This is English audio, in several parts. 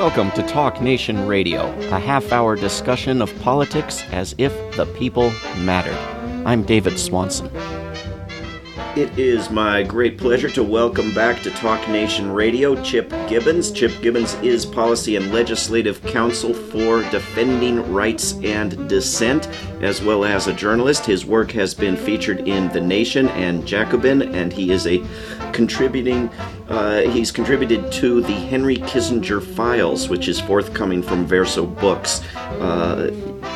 Welcome to Talk Nation Radio, a half hour discussion of politics as if the people mattered. I'm David Swanson. It is my great pleasure to welcome back to Talk Nation Radio Chip Gibbons. Chip Gibbons is Policy and Legislative Counsel for Defending Rights and Dissent, as well as a journalist. His work has been featured in The Nation and Jacobin, and he is a contributing. Uh, he's contributed to the Henry Kissinger Files, which is forthcoming from Verso Books. Uh,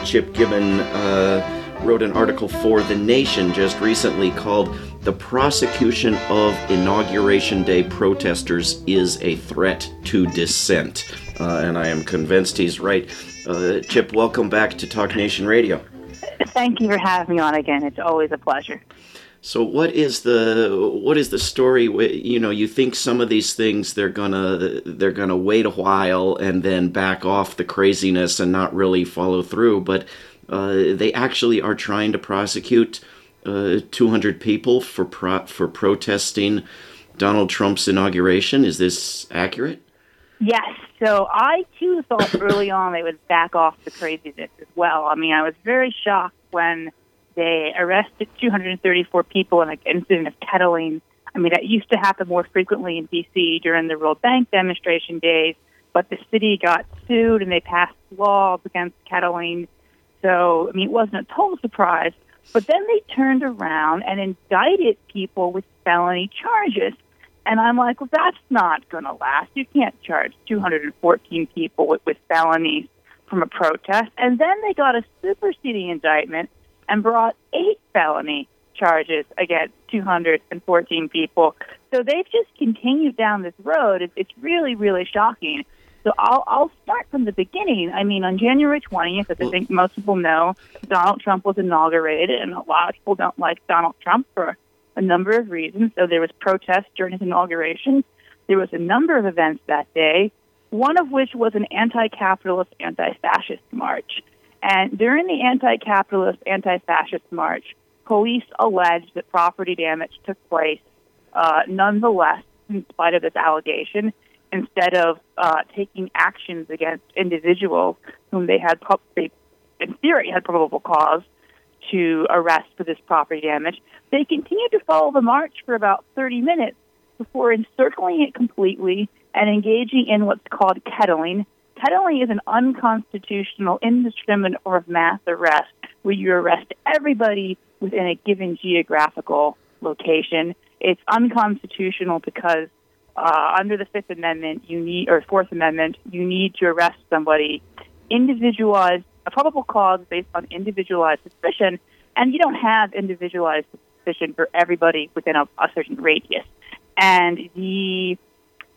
Chip Gibbon uh, wrote an article for The Nation just recently called the prosecution of Inauguration Day protesters is a threat to dissent. Uh, and I am convinced he's right. Uh, Chip, welcome back to Talk Nation Radio. Thank you for having me on again. It's always a pleasure. So what is the what is the story? You know, you think some of these things they're gonna they're gonna wait a while and then back off the craziness and not really follow through, but uh, they actually are trying to prosecute uh, 200 people for pro- for protesting Donald Trump's inauguration. Is this accurate? Yes. So I too thought early on they would back off the craziness as well. I mean, I was very shocked when they arrested 234 people in an incident of kettling. I mean, that used to happen more frequently in D.C. during the World Bank demonstration days, but the city got sued and they passed laws against kettling. So, I mean, it wasn't a total surprise. But then they turned around and indicted people with felony charges. And I'm like, well, that's not going to last. You can't charge 214 people with, with felonies from a protest. And then they got a superseding indictment and brought eight felony charges against 214 people. So they've just continued down this road. It's, it's really, really shocking. So I'll, I'll start from the beginning. I mean, on January 20th, as I think most people know, Donald Trump was inaugurated, and a lot of people don't like Donald Trump for a number of reasons. So there was protest during his inauguration. There was a number of events that day, one of which was an anti-capitalist, anti-fascist march. And during the anti-capitalist, anti-fascist march, police alleged that property damage took place. Uh, nonetheless, in spite of this allegation, instead of uh, taking actions against individuals whom they had, they, in theory, had probable cause to arrest for this property damage, they continued to follow the march for about 30 minutes before encircling it completely and engaging in what's called kettling. Kettling is an unconstitutional, indiscriminate or mass arrest where you arrest everybody within a given geographical location. It's unconstitutional because uh, under the Fifth Amendment, you need or Fourth Amendment, you need to arrest somebody individualized, a probable cause based on individualized suspicion, and you don't have individualized suspicion for everybody within a, a certain radius. And the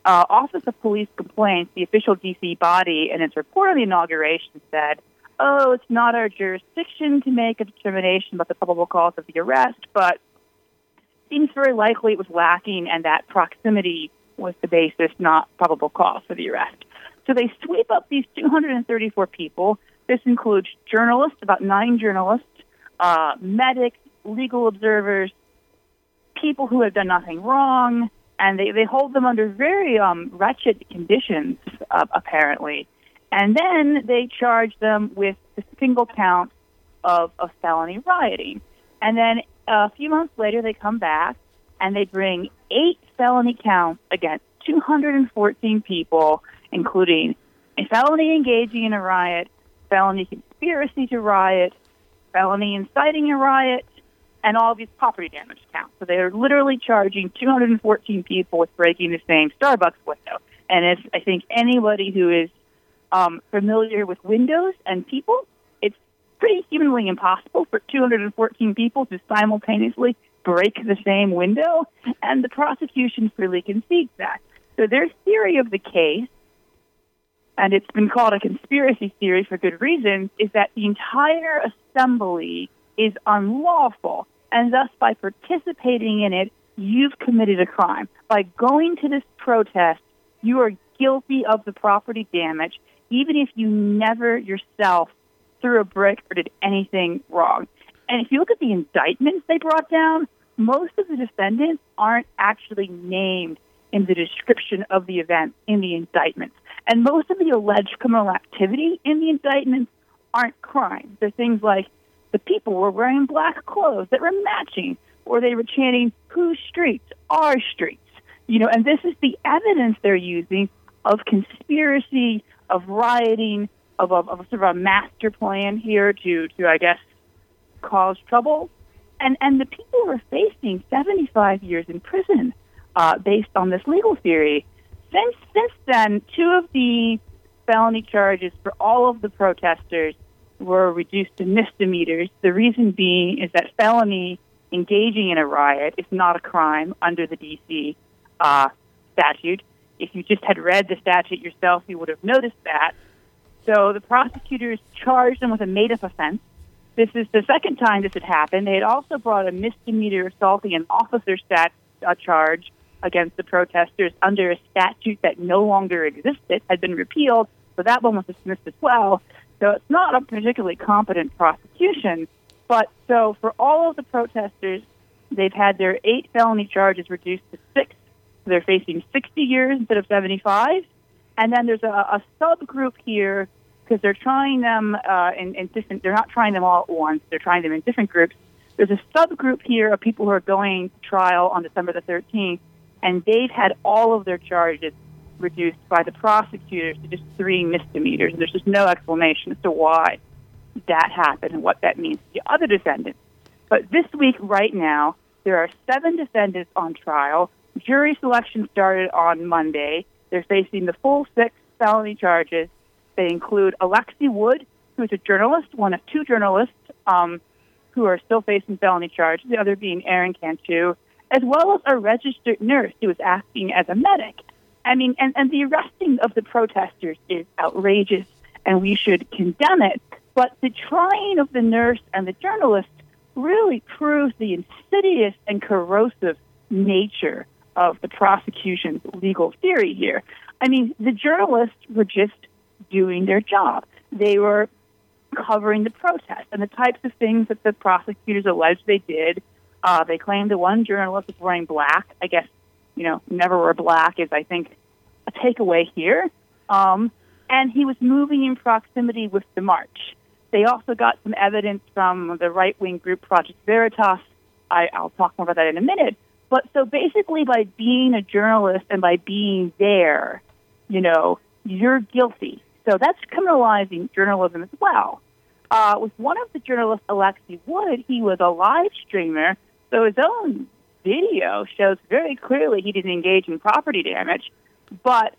uh, Office of Police Complaints, the official D.C. body, in its report on the inauguration said, "Oh, it's not our jurisdiction to make a determination about the probable cause of the arrest, but." Seems very likely it was lacking, and that proximity was the basis, not probable cause for the arrest. So they sweep up these 234 people. This includes journalists, about nine journalists, uh, medics, legal observers, people who have done nothing wrong, and they, they hold them under very um, wretched conditions, uh, apparently. And then they charge them with a single count of, of felony rioting. And then a few months later, they come back and they bring eight felony counts against 214 people, including a felony engaging in a riot, felony conspiracy to riot, felony inciting a riot, and all these property damage counts. So they are literally charging 214 people with breaking the same Starbucks window. And it's, I think anybody who is um, familiar with windows and people, it's pretty humanly impossible for 214 people to simultaneously break the same window, and the prosecution freely concedes that. So their theory of the case, and it's been called a conspiracy theory for good reasons, is that the entire assembly is unlawful, and thus by participating in it, you've committed a crime. By going to this protest, you are guilty of the property damage, even if you never yourself threw a brick or did anything wrong. And if you look at the indictments they brought down, most of the defendants aren't actually named in the description of the event in the indictments. And most of the alleged criminal activity in the indictments aren't crimes. They're things like the people were wearing black clothes that were matching, or they were chanting, whose streets? Our streets. You know, and this is the evidence they're using of conspiracy, of rioting, of, of, of sort of a master plan here to, to I guess, cause trouble. And, and the people were facing 75 years in prison uh, based on this legal theory. Since, since then, two of the felony charges for all of the protesters were reduced to misdemeanors. The reason being is that felony engaging in a riot is not a crime under the D.C. Uh, statute. If you just had read the statute yourself, you would have noticed that. So the prosecutors charged them with a made up offense. This is the second time this had happened. They had also brought a misdemeanor assaulting an officer stat uh, charge against the protesters under a statute that no longer existed, had been repealed, so that one was dismissed as well. So it's not a particularly competent prosecution. But so for all of the protesters, they've had their eight felony charges reduced to six. They're facing 60 years instead of 75. And then there's a, a subgroup here because they're trying them uh, in, in different. They're not trying them all at once. They're trying them in different groups. There's a subgroup here of people who are going to trial on December the 13th, and they've had all of their charges reduced by the prosecutors to just three misdemeanors. There's just no explanation as to why that happened and what that means to the other defendants. But this week, right now, there are seven defendants on trial. Jury selection started on Monday. They're facing the full six felony charges. They include Alexei Wood, who is a journalist, one of two journalists um, who are still facing felony charges, the other being Aaron Cantu, as well as a registered nurse who was acting as a medic. I mean, and, and the arresting of the protesters is outrageous, and we should condemn it. But the trying of the nurse and the journalist really proves the insidious and corrosive nature of the prosecution's legal theory here. I mean, the journalists were just doing their job. They were covering the protest and the types of things that the prosecutors alleged they did. Uh, they claimed the one journalist was wearing black. I guess, you know, never wear black is, I think, a takeaway here. Um, and he was moving in proximity with the march. They also got some evidence from the right wing group Project Veritas. I, I'll talk more about that in a minute. But so basically, by being a journalist and by being there, you know, you're guilty. So that's criminalizing journalism as well. Uh, with one of the journalists, Alexei Wood, he was a live streamer, so his own video shows very clearly he didn't engage in property damage. But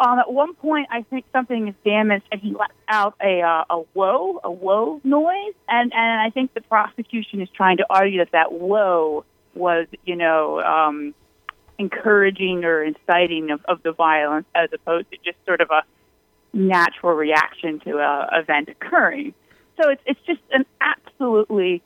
um, at one point, I think something is damaged, and he let out a uh, a whoa, a whoa noise, and and I think the prosecution is trying to argue that that whoa was, you know, um, encouraging or inciting of, of the violence as opposed to just sort of a natural reaction to a event occurring. So it's it's just an absolutely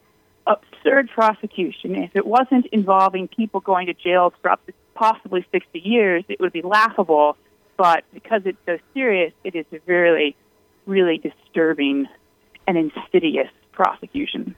absurd prosecution. If it wasn't involving people going to jail for possibly 60 years, it would be laughable. But because it's so serious, it is a really, really disturbing and insidious prosecution.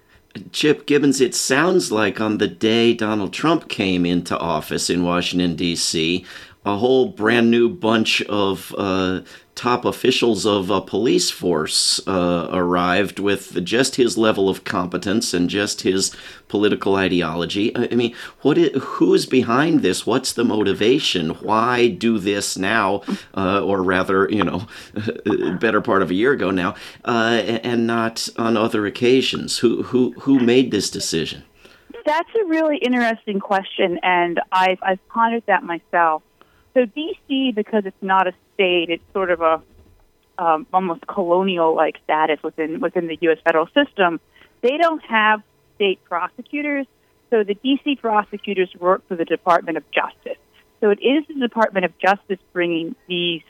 Chip Gibbons, it sounds like on the day Donald Trump came into office in Washington, D.C., a whole brand new bunch of uh, top officials of a police force uh, arrived with just his level of competence and just his political ideology. I mean, what is, who is behind this? What's the motivation? Why do this now, uh, or rather, you know, better part of a year ago now, uh, and not on other occasions? Who who who made this decision? That's a really interesting question, and I've I've pondered that myself. So DC, because it's not a state, it's sort of a um, almost colonial-like status within within the U.S. federal system. They don't have state prosecutors, so the DC prosecutors work for the Department of Justice. So it is the Department of Justice bringing these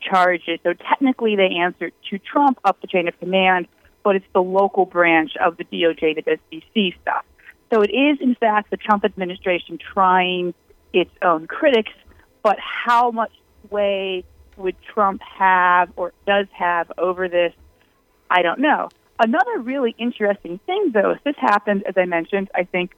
charges. So technically, they answer to Trump up the chain of command, but it's the local branch of the DOJ that does DC stuff. So it is, in fact, the Trump administration trying its own critics but how much sway would Trump have or does have over this? I don't know. Another really interesting thing, though, is this happened, as I mentioned, I think,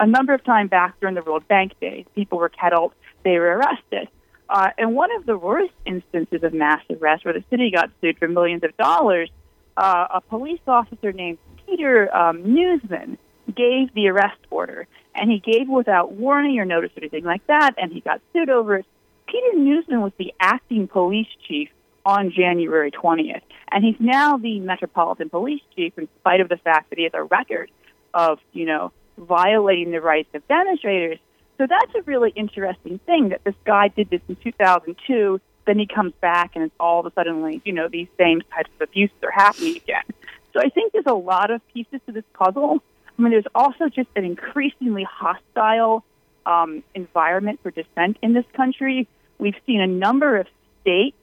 a number of times back during the World Bank days. People were kettled, they were arrested. Uh, and one of the worst instances of mass arrest, where the city got sued for millions of dollars, uh, a police officer named Peter um, Newsham gave the arrest order, and he gave without warning or notice or anything like that, and he got sued over it. Peter Newsham was the acting police chief on January 20th, and he's now the Metropolitan Police Chief, in spite of the fact that he has a record of, you know, violating the rights of demonstrators. So that's a really interesting thing that this guy did this in 2002. Then he comes back, and it's all of a sudden, you know, these same types of abuses are happening again. So I think there's a lot of pieces to this puzzle. I mean, there's also just an increasingly hostile um, environment for dissent in this country. We've seen a number of states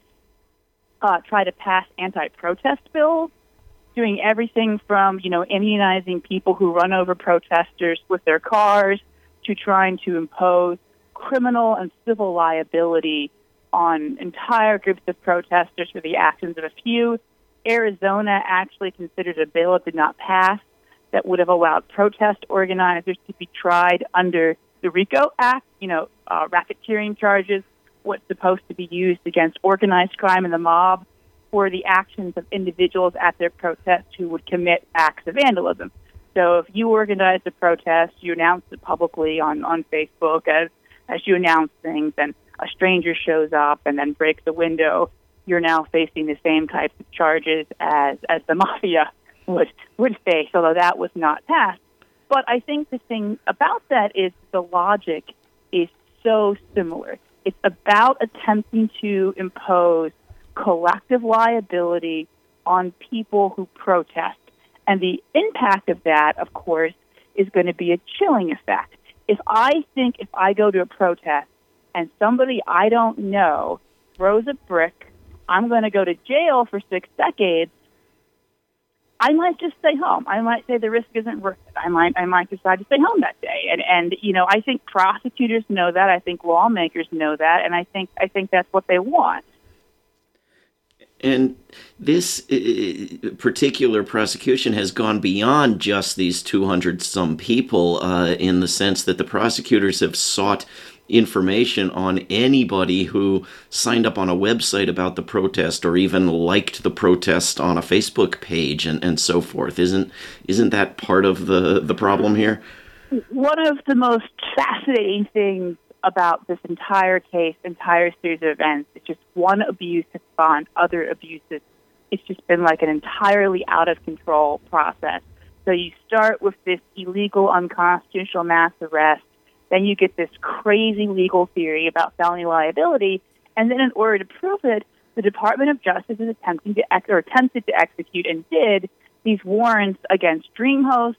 uh, try to pass anti-protest bills, doing everything from you know immunizing people who run over protesters with their cars to trying to impose criminal and civil liability on entire groups of protesters for the actions of a few. Arizona actually considered a bill that did not pass that would have allowed protest organizers to be tried under the RICO Act, you know, uh, racketeering charges, what's supposed to be used against organized crime and the mob for the actions of individuals at their protests who would commit acts of vandalism. So if you organized a protest, you announced it publicly on, on Facebook as, as you announce things, and a stranger shows up and then breaks a window, you're now facing the same types of charges as, as the mafia would, would face, although that was not passed. But I think the thing about that is the logic is so similar. It's about attempting to impose collective liability on people who protest. And the impact of that, of course, is going to be a chilling effect. If I think if I go to a protest and somebody I don't know throws a brick, I'm going to go to jail for six decades. I might just stay home. I might say the risk isn't worth it. I might I might decide to stay home that day. And and you know, I think prosecutors know that. I think lawmakers know that, and I think I think that's what they want. And this uh, particular prosecution has gone beyond just these 200 some people uh, in the sense that the prosecutors have sought information on anybody who signed up on a website about the protest or even liked the protest on a Facebook page and, and so forth. Isn't isn't that part of the, the problem here? One of the most fascinating things about this entire case, entire series of events. It's just one abuse has spawned other abuses. It's just been like an entirely out of control process. So you start with this illegal, unconstitutional mass arrest, then you get this crazy legal theory about felony liability, and then in order to prove it, the Department of Justice is attempting to ex- or attempted to execute and did these warrants against DreamHost,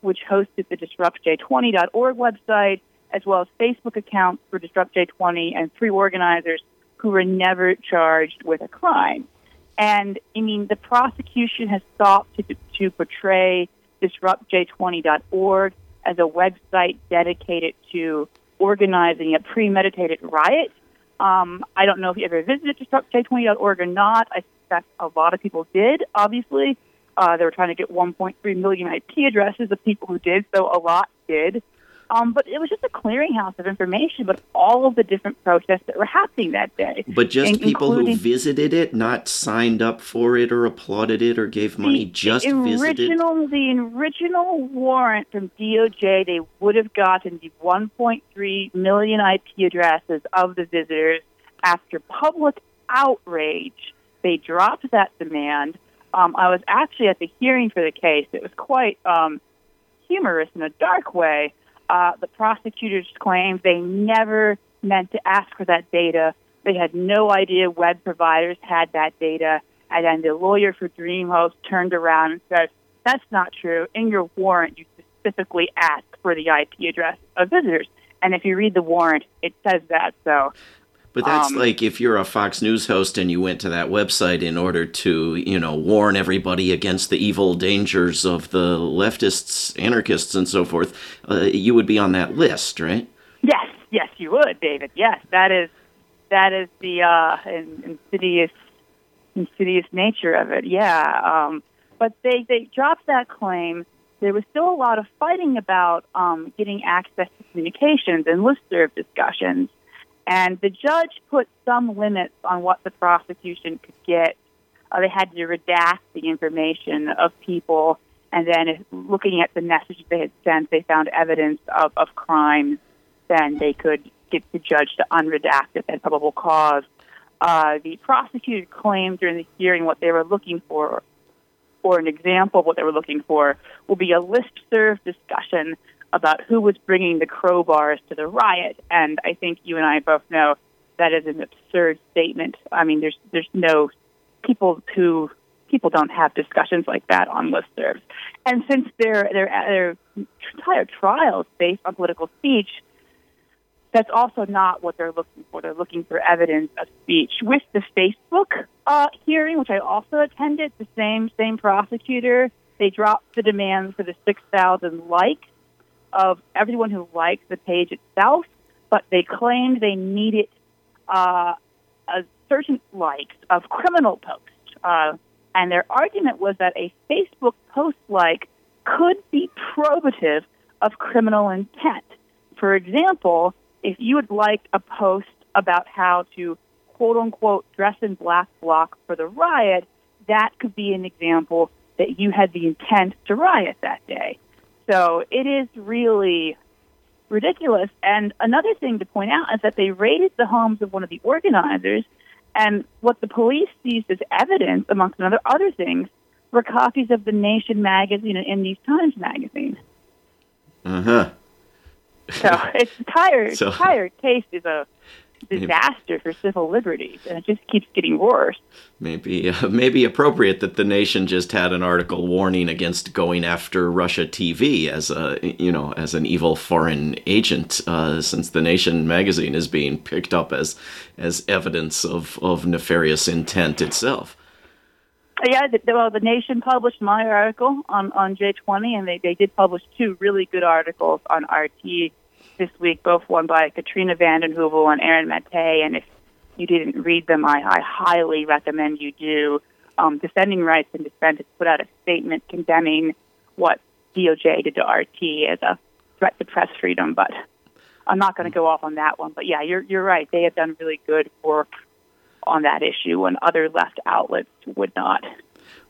which hosted the DisruptJ20.org website, as well as Facebook accounts for Disrupt J20 and three organizers who were never charged with a crime. And I mean, the prosecution has sought to, to portray DisruptJ20.org as a website dedicated to organizing a premeditated riot. Um, I don't know if you ever visited DisruptJ20.org or not. I suspect a lot of people did, obviously. Uh, they were trying to get 1.3 million IP addresses of people who did, so a lot did. Um, but it was just a clearinghouse of information about all of the different protests that were happening that day. But just people who visited it, not signed up for it or applauded it or gave money, just the original, visited. The original warrant from DOJ, they would have gotten the 1.3 million IP addresses of the visitors. After public outrage, they dropped that demand. Um, I was actually at the hearing for the case. It was quite um, humorous in a dark way uh, the prosecutors claimed they never meant to ask for that data. They had no idea web providers had that data. And then the lawyer for DreamHost turned around and said, that's not true. In your warrant, you specifically asked for the IP address of visitors. And if you read the warrant, it says that. So but that's um, like if you're a Fox News host and you went to that website in order to, you know, warn everybody against the evil dangers of the leftists, anarchists, and so forth, uh, you would be on that list, right? Yes, yes, you would, David. Yes, that is that is the uh, insidious insidious nature of it. Yeah, um, but they they dropped that claim. There was still a lot of fighting about um, getting access to communications and listserv discussions And the judge put some limits on what the prosecution could get. Uh, they had to redact the information of people, and then looking at the messages they had sent, they found evidence of, of crimes. Then they could get the judge to unredact it and probable cause. Uh, the prosecutor claimed during the hearing what they were looking for, or an example of what they were looking for, will be a listserv discussion about who was bringing the crowbars to the riot. And I think you and I both know that is an absurd statement. I mean, there's there's no people who people don't have discussions like that on listservs. And since their their their entire trials based on political speech, that's also not what they're looking for. They're looking for evidence of speech. With the Facebook uh, hearing, which I also attended, the same same prosecutor, they dropped the demand for the six thousand likes of everyone who liked the page itself, but they claimed they needed uh, a certain likes of criminal posts. Uh, and their argument was that a Facebook post like could be probative of criminal intent. For example, if you would like a post about how to quote unquote dress in black bloc for the riot, that could be an example that you had the intent to riot that day. So it is really ridiculous. And another thing to point out is that they raided the homes of one of the organizers, and what the police seized as evidence, amongst other other things, were copies of the Nation magazine and In These Times magazine. Uh huh. so it's entire so, entire case is a disaster for civil liberties, and it just keeps getting worse. Maybe, uh, maybe appropriate that the nation just had an article warning against going after Russia TV as a, you know, as an evil foreign agent, uh, since the Nation magazine is being picked up as, as evidence of, of nefarious intent itself. Yeah, the, well, the Nation published my article on on J20, and they they did publish two really good articles on RT this week, both one by Katrina vanden Heuvel and Aaron Mate. And if you didn't read them, I, I highly recommend you do. Um, Defending Rights and Dissent has put out a statement condemning what DOJ did to RT as a threat to press freedom, but I'm not going to go off on that one. But yeah, you're you're right. They have done really good work on that issue when other left outlets would not.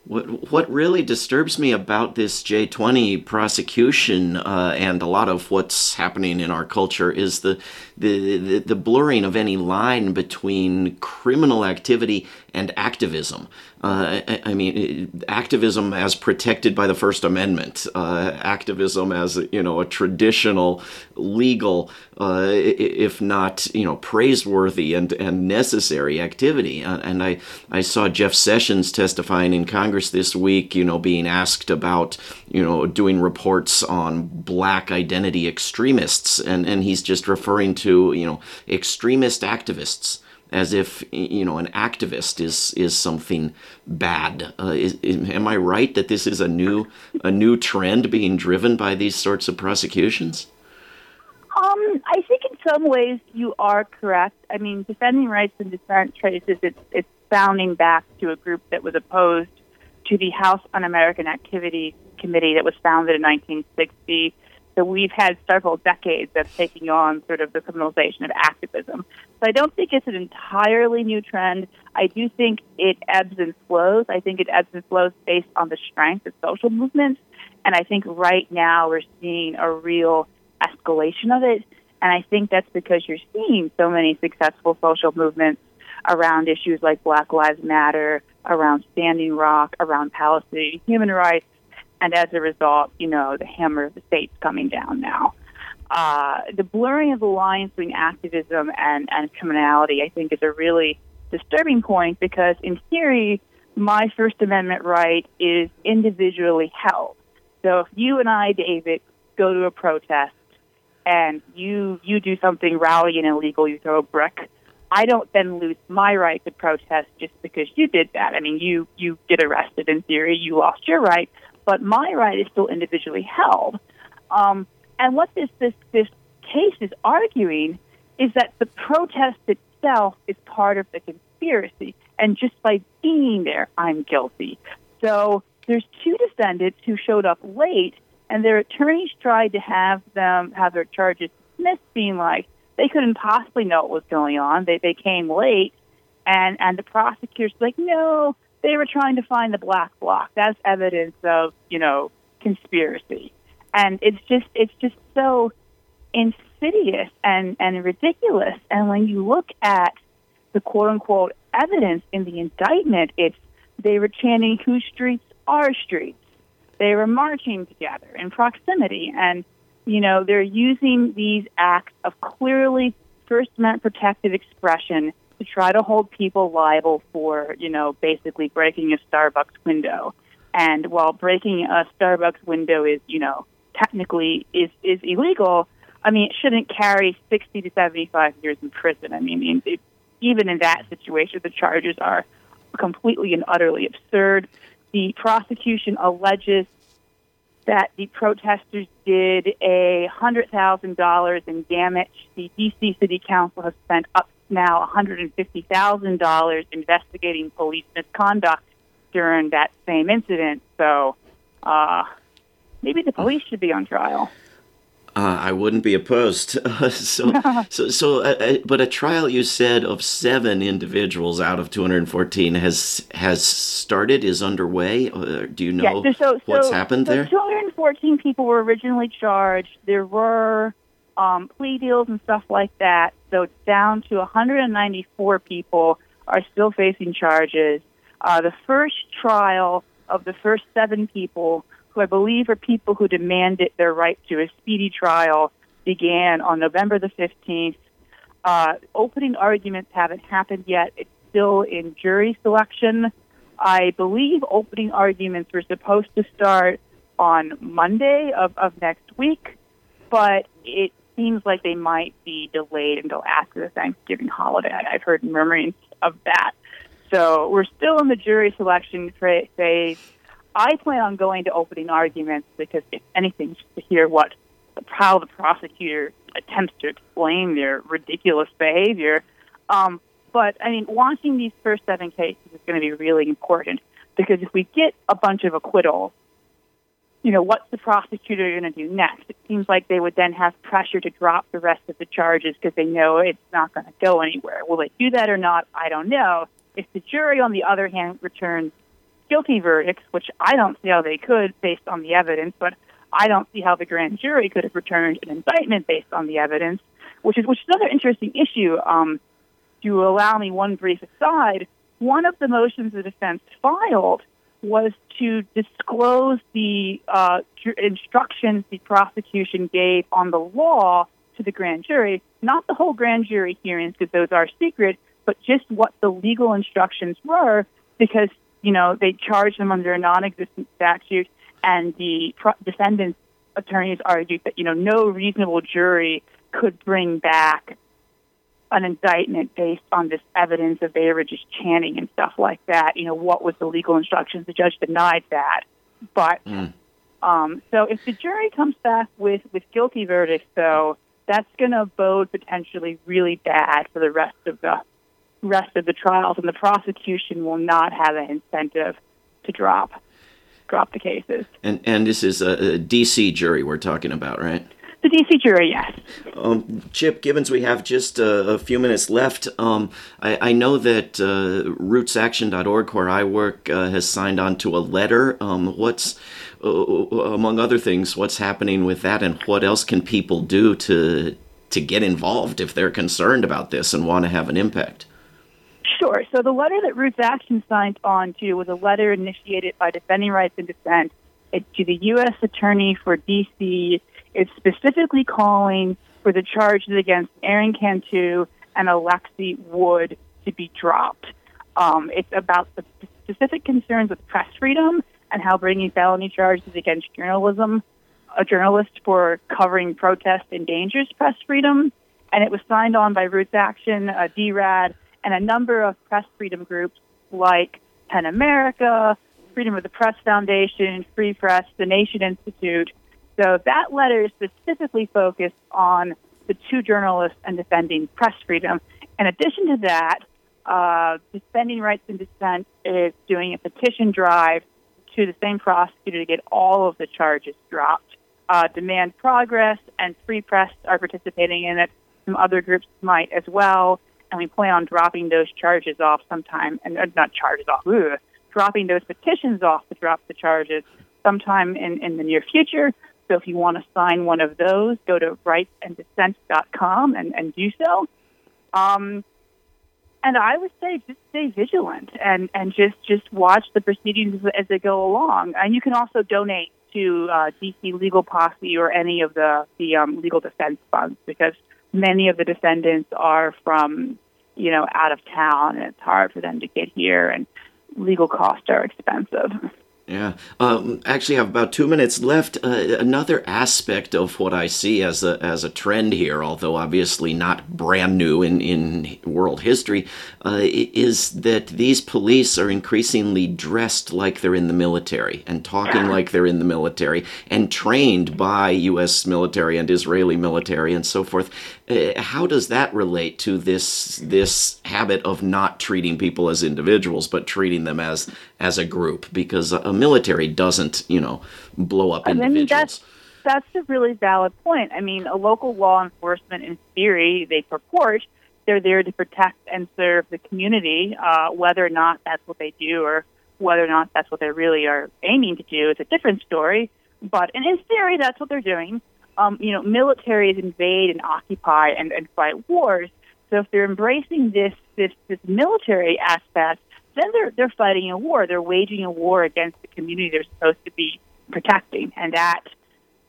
What what really disturbs me about this J20 prosecution uh, and a lot of what's happening in our culture is the, the, the the blurring of any line between criminal activity and activism. Uh, I, I, mean, activism as protected by the First Amendment, uh, activism as you know a traditional, legal, uh, if not you know praiseworthy and and necessary activity. Uh, and I I saw Jeff Sessions testifying in Congress this week, you know, being asked about you know doing reports on black identity extremists, and and he's just referring to you know extremist activists as if you know an activist is is something bad. Uh, is, am I right that this is a new a new trend being driven by these sorts of prosecutions? Um, I think in some ways you are correct. I mean, defending rights and dissent traces its its founding back to a group that was opposed to the House Un-American Activity Committee that was founded in 1960 so we've had several decades of taking on sort of the criminalization of activism. So I don't think it's an entirely new trend. I do think it ebbs and flows. I think it ebbs and flows based on the strength of social movements. And I think right now we're seeing a real escalation of it. And I think that's because you're seeing so many successful social movements around issues like Black Lives Matter, around Standing Rock, around Palestinian human rights, and as a result, you know, the hammer of the state's coming down now. Uh, the blurring of the lines between activism and, and criminality, I think, is a really disturbing point because, in theory, my First Amendment right is individually held. So if you and I, David, go to a protest and you you do something rowdy and illegal, you throw a brick, I don't then lose my right to protest just because you did that. I mean, you you get arrested in theory, you lost your right, but my right is still individually held. Um, and what this, this, this case is arguing is that the protest itself is part of the conspiracy, and just by being there, I'm guilty. So there's two defendants who showed up late, and their attorneys tried to have them have their charges dismissed, being like, they couldn't possibly know what was going on. They they came late, and and the prosecutors were like, no, they were trying to find the black bloc. That's evidence of you know conspiracy, and it's just it's just so insidious and and ridiculous. And when you look at the quote unquote evidence in the indictment, it's they were chanting whose streets are streets. They were marching together in proximity and you know, they're using these acts of clearly First Amendment protected expression to try to hold people liable for, you know, basically breaking a Starbucks window. And while breaking a Starbucks window is, you know, technically is is illegal, I mean, it shouldn't carry 60 to 75 years in prison. I mean, it, even in that situation, the charges are completely and utterly absurd. The prosecution alleges that the protesters did a hundred thousand dollars in damage. The DC City Council has spent up now one hundred and fifty thousand dollars investigating police misconduct during that same incident. So uh, maybe the police should be on trial. Uh, I wouldn't be opposed. Uh, so, so, so, uh, uh, but a trial you said of seven individuals out of 214 has has started, is underway. Uh, do you know so, so, what's happened so there? 214 people were originally charged. There were um, plea deals and stuff like that. So it's down to 194 people are still facing charges. Uh, the first trial of the first seven people who I believe are people who demanded their right to a speedy trial, began on November the 15th. Uh, opening arguments haven't happened yet. It's still in jury selection. I believe opening arguments were supposed to start on Monday of, of next week, but it seems like they might be delayed until after the Thanksgiving holiday. I've heard murmurings of that. So we're still in the jury selection phase. I plan on going to opening arguments because, if anything, just to hear what how the prosecutor attempts to explain their ridiculous behavior. Um, but I mean, watching these first seven cases is going to be really important because if we get a bunch of acquittals, you know, what's the prosecutor going to do next? It seems like they would then have pressure to drop the rest of the charges because they know it's not going to go anywhere. Will they do that or not? I don't know. If the jury, on the other hand, returns guilty verdicts, which I don't see how they could based on the evidence, but I don't see how the grand jury could have returned an indictment based on the evidence, which is which is another interesting issue. Um, to allow me one brief aside, one of the motions the defense filed was to disclose the uh, instructions the prosecution gave on the law to the grand jury, not the whole grand jury hearings because those are secret, but just what the legal instructions were, because you know, they charged them under a non-existent statute, and the pro- defendant's attorneys argued that you know no reasonable jury could bring back an indictment based on this evidence of they were just chanting and stuff like that. You know, what was the legal instructions? The judge denied that, but mm. um, so if the jury comes back with with guilty verdicts, though, that's going to bode potentially really bad for the rest of the rest of the trials, and the prosecution will not have an incentive to drop drop the cases. And and this is a, a DC jury we're talking about, right? The DC jury, yes. Um, Chip Gibbons, we have just a, a few minutes left. Um, I, I, know that uh, RootsAction.org, where I work, uh, has signed on to a letter. Um, what's, uh, among other things, what's happening with that, and what else can people do to to get involved if they're concerned about this and want to have an impact? Sure. So the letter that Roots Action signed on to was a letter initiated by Defending Rights and Dissent to the U.S. Attorney for D.C. It's specifically calling for the charges against Aaron Cantu and Alexei Wood to be dropped. Um, it's about the specific concerns with press freedom and how bringing felony charges against journalism, a journalist for covering protest endangers press freedom. And it was signed on by Roots Action, uh, DRAD, and a number of press freedom groups like PEN America, Freedom of the Press Foundation, Free Press, the Nation Institute. So that letter specifically focused on the two journalists and defending press freedom. In addition to that, uh, Defending Rights and Dissent is doing a petition drive to the same prosecutor to get all of the charges dropped. Uh, Demand Progress and Free Press are participating in it. some other groups might as well. And we plan on dropping those charges off sometime, and uh, not charges off, ugh, dropping those petitions off to drop the charges sometime in, in the near future. So if you want to sign one of those, go to rightsanddissent.com and, and do so. Um, and I would say just stay vigilant and, and just, just watch the proceedings as they go along. And you can also donate to uh, DC Legal Posse or any of the, the um, legal defense funds because many of the defendants are from, you know, out of town and it's hard for them to get here and legal costs are expensive. Yeah. Um, actually, I have about two minutes left. Uh, another aspect of what I see as a as a trend here, although obviously not brand new in in world history, uh, is that these police are increasingly dressed like they're in the military and talking like they're in the military and trained by U.S. military and Israeli military and so forth. Uh, how does that relate to this this habit of not treating people as individuals but treating them as as a group? Because a military doesn't, you know, blow up individuals. I mean, that's, that's a really valid point. I mean, a local law enforcement, in theory, they purport they're there to protect and serve the community. Uh, whether or not that's what they do, or whether or not that's what they really are aiming to do, is a different story. But in, in theory, that's what they're doing um, you know, militaries invade and occupy and, and fight wars. So if they're embracing this this this military aspect, then they're they're fighting a war. They're waging a war against the community they're supposed to be protecting, and that,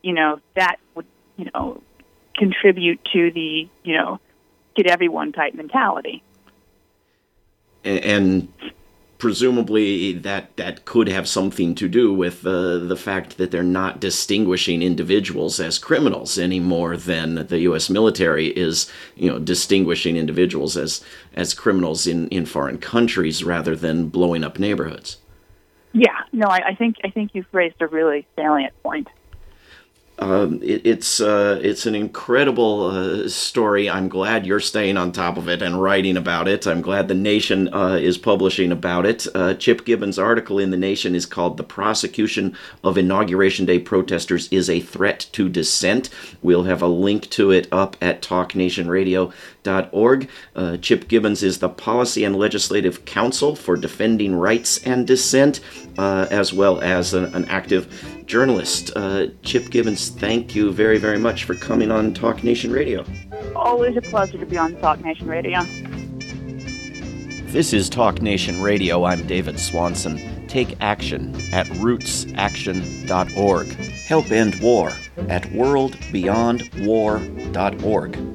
you know, that would you know contribute to the you know get everyone type mentality. And presumably that that could have something to do with uh, the fact that they're not distinguishing individuals as criminals any more than the U.S. military is, you know, distinguishing individuals as as criminals in, in foreign countries rather than blowing up neighborhoods. Yeah, no, I, I think I think you've raised a really salient point. Um, it, it's uh, it's an incredible uh, story. I'm glad you're staying on top of it and writing about it. I'm glad the Nation uh, is publishing about it. Uh, Chip Gibbons' article in the Nation is called "The Prosecution of Inauguration Day Protesters is a Threat to Dissent." We'll have a link to it up at TalkNationRadio.org. Uh, Chip Gibbons is the Policy and Legislative Counsel for Defending Rights and Dissent, uh, as well as an, an active journalist. Uh, Chip Gibbons, thank you very, very much for coming on Talk Nation Radio. Always a pleasure to be on Talk Nation Radio. This is Talk Nation Radio. I'm David Swanson. Take action at rootsaction.org. Help end war at worldbeyondwar.org.